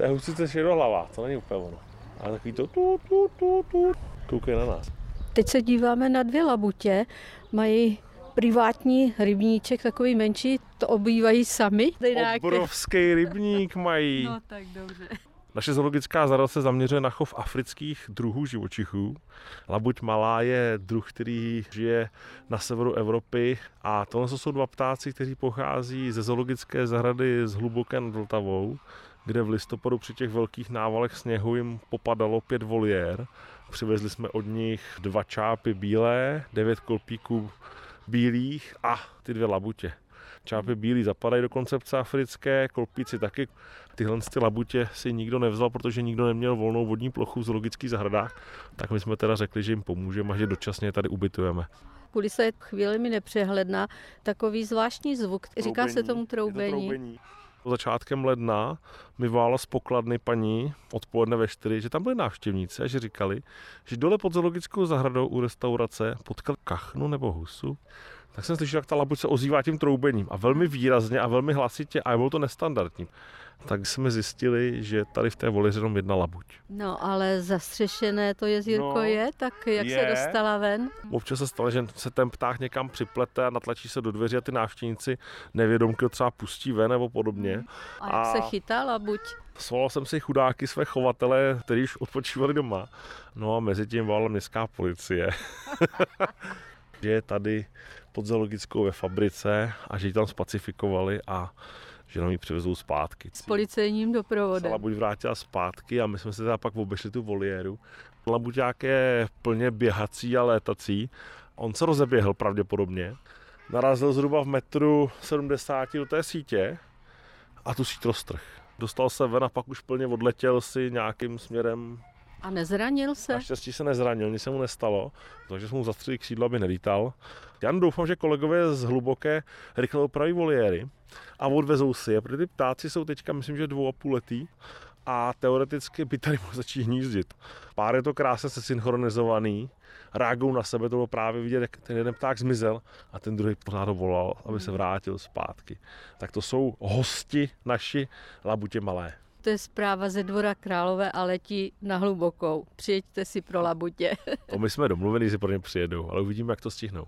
To je husice šedohlava, to není úplně ono. Ale takový to tu, tu, tu, tu, koukej na nás. Teď se díváme na dvě labutě. Mají privátní rybníček, takový menší, to obývají sami. Obrovský rybník mají. No tak dobře. Naše zoologická zahrada se zaměřuje na chov afrických druhů živočichů. Labuť malá je druh, který žije na severu Evropy a tohle jsou dva ptáci, kteří pochází ze zoologické zahrady z hluboké nad Vltavou, kde v listopadu při těch velkých návalech sněhu jim popadalo pět voliér. Přivezli jsme od nich dva čápy bílé, devět kolpíků bílých a ty dvě labutě. Čápy bílý zapadají do koncepce africké, kolpíci taky. Tyhle ty labutě si nikdo nevzal, protože nikdo neměl volnou vodní plochu v zoologických zahradách, tak my jsme teda řekli, že jim pomůžeme a že dočasně tady ubytujeme. Kulisa je chvíli nepřehledná, takový zvláštní zvuk, říká se tomu troubení. troubení. Začátkem ledna mi volala z pokladny paní odpoledne ve 4, že tam byli návštěvníci a že říkali, že dole pod zoologickou zahradou u restaurace potkal kachnu nebo husu tak jsem slyšel, jak ta labuť se ozývá tím troubením a velmi výrazně a velmi hlasitě a bylo to nestandardní. Tak jsme zjistili, že tady v té voli je jenom jedna labuť. No ale zastřešené to jezírko no, je, tak jak je. se dostala ven? Občas se stalo, že se ten pták někam připlete a natlačí se do dveří a ty návštěvníci nevědomky třeba pustí ven nebo podobně. A jak a se chytá labuť? Svolal jsem si chudáky své chovatele, kteří už odpočívali doma. No a mezi tím volala městská policie. že je tady pod zoologickou ve fabrice a že ji tam spacifikovali a že nám ji přivezou zpátky. S policejním doprovodem. buď vrátila zpátky a my jsme se teda pak obešli tu voliéru. Labuťák je plně běhací a létací. On se rozeběhl pravděpodobně. Narazil zhruba v metru 70 do té sítě a tu síť roztrh. Dostal se ven a pak už plně odletěl si nějakým směrem a nezranil se? Naštěstí se nezranil, nic se mu nestalo, takže jsme mu zastřeli křídlo, aby nelítal. Já doufám, že kolegové z hluboké rychle opraví voliéry a odvezou si je, protože ty ptáci jsou teďka, myslím, že dvou a půl letý a teoreticky by tady mohl začít hnízdit. Pár je to krásně se synchronizovaný, reagují na sebe, to bylo právě vidět, jak ten jeden pták zmizel a ten druhý pořád ho volal, aby se vrátil zpátky. Tak to jsou hosti naši labutě malé. To je zpráva ze dvora Králové a letí na hlubokou. Přijeďte si pro labutě. to my jsme domluveni, že pro ně přijedou, ale uvidíme, jak to stihnou.